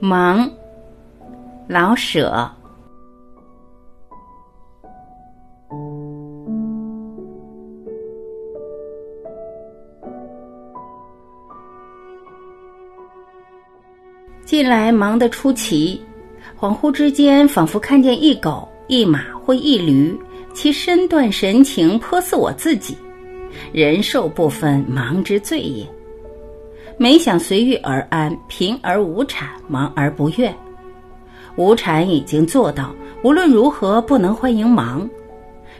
忙，老舍。近来忙得出奇，恍惚之间，仿佛看见一狗、一马或一驴，其身段神情颇似我自己。人兽不分，忙之最也。没想随遇而安，贫而无产，忙而不怨。无产已经做到，无论如何不能欢迎忙。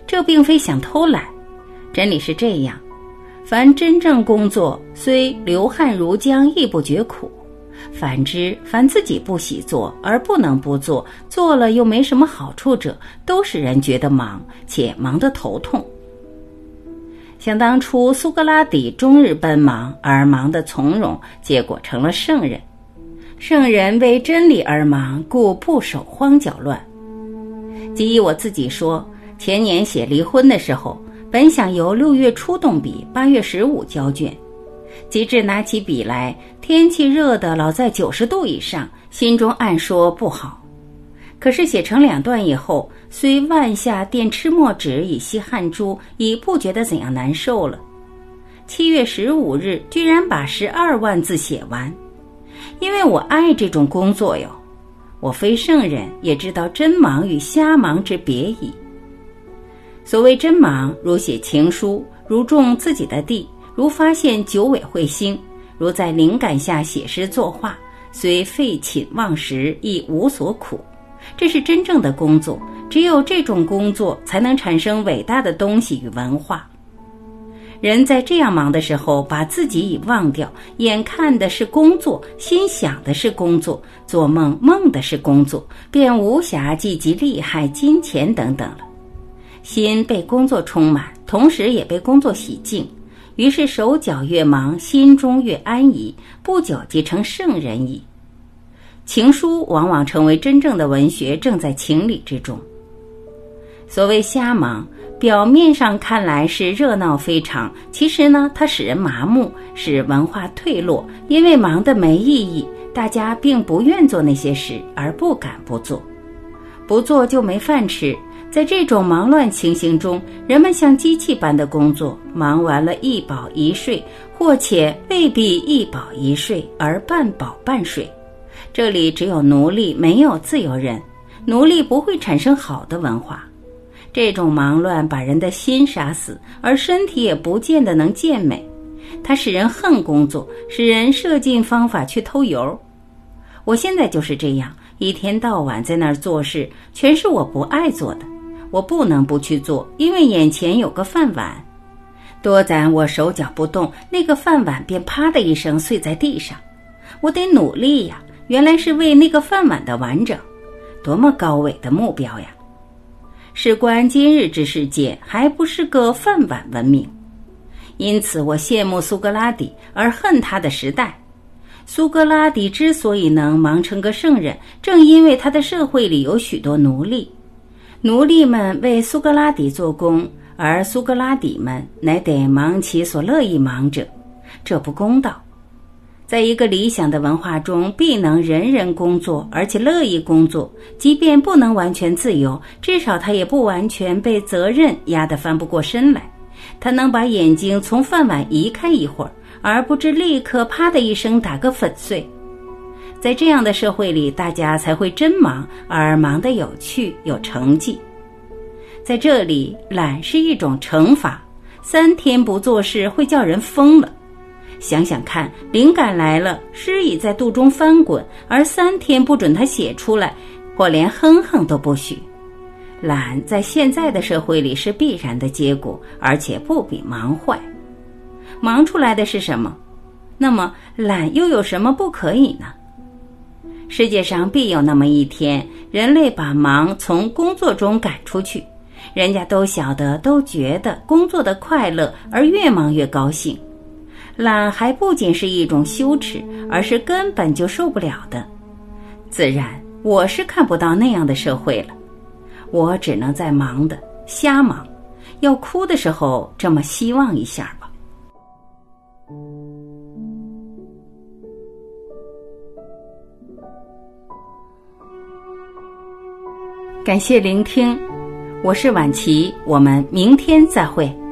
这并非想偷懒，真理是这样：凡真正工作，虽流汗如浆，亦不觉苦。反之，凡自己不喜做而不能不做，做了又没什么好处者，都使人觉得忙，且忙得头痛。想当初苏格拉底终日奔忙而忙得从容，结果成了圣人。圣人为真理而忙，故不守荒脚乱。即以我自己说，前年写离婚的时候，本想由六月初动笔，八月十五交卷。及至拿起笔来，天气热得老在九十度以上，心中暗说不好。可是写成两段以后，虽万下电吃墨纸以吸汗珠，已不觉得怎样难受了。七月十五日，居然把十二万字写完，因为我爱这种工作哟。我非圣人，也知道真忙与瞎忙之别矣。所谓真忙，如写情书，如种自己的地。如发现九尾彗星，如在灵感下写诗作画，虽废寝忘食，亦无所苦。这是真正的工作，只有这种工作才能产生伟大的东西与文化。人在这样忙的时候，把自己已忘掉，眼看的是工作，心想的是工作，做梦梦的是工作，便无暇计及利害、金钱等等了。心被工作充满，同时也被工作洗净。于是手脚越忙，心中越安逸，不久即成圣人矣。情书往往成为真正的文学，正在情理之中。所谓瞎忙，表面上看来是热闹非常，其实呢，它使人麻木，使文化退落。因为忙得没意义，大家并不愿做那些事，而不敢不做，不做就没饭吃。在这种忙乱情形中，人们像机器般的工作，忙完了一饱一睡，或且未必一饱一睡，而半饱半睡。这里只有奴隶，没有自由人。奴隶不会产生好的文化。这种忙乱把人的心杀死，而身体也不见得能健美。它使人恨工作，使人设尽方法去偷油。我现在就是这样，一天到晚在那儿做事，全是我不爱做的。我不能不去做，因为眼前有个饭碗。多攒我手脚不动，那个饭碗便啪的一声碎在地上。我得努力呀！原来是为那个饭碗的完整，多么高伟的目标呀！事关今日之世界，还不是个饭碗文明。因此，我羡慕苏格拉底，而恨他的时代。苏格拉底之所以能忙成个圣人，正因为他的社会里有许多奴隶。奴隶们为苏格拉底做工，而苏格拉底们乃得忙其所乐意忙者，这不公道。在一个理想的文化中，必能人人工作，而且乐意工作，即便不能完全自由，至少他也不完全被责任压得翻不过身来。他能把眼睛从饭碗移开一会儿，而不知立刻啪的一声打个粉碎。在这样的社会里，大家才会真忙，而忙得有趣、有成绩。在这里，懒是一种惩罚，三天不做事会叫人疯了。想想看，灵感来了，诗已在肚中翻滚，而三天不准他写出来，或连哼哼都不许。懒在现在的社会里是必然的结果，而且不比忙坏。忙出来的是什么？那么懒又有什么不可以呢？世界上必有那么一天，人类把忙从工作中赶出去，人家都晓得，都觉得工作的快乐，而越忙越高兴。懒还不仅是一种羞耻而是根本就受不了的。自然我是看不到那样的社会了。我只能在忙的瞎忙要哭的时候这么希望一下吧。感谢聆听我是婉琪我们明天再会。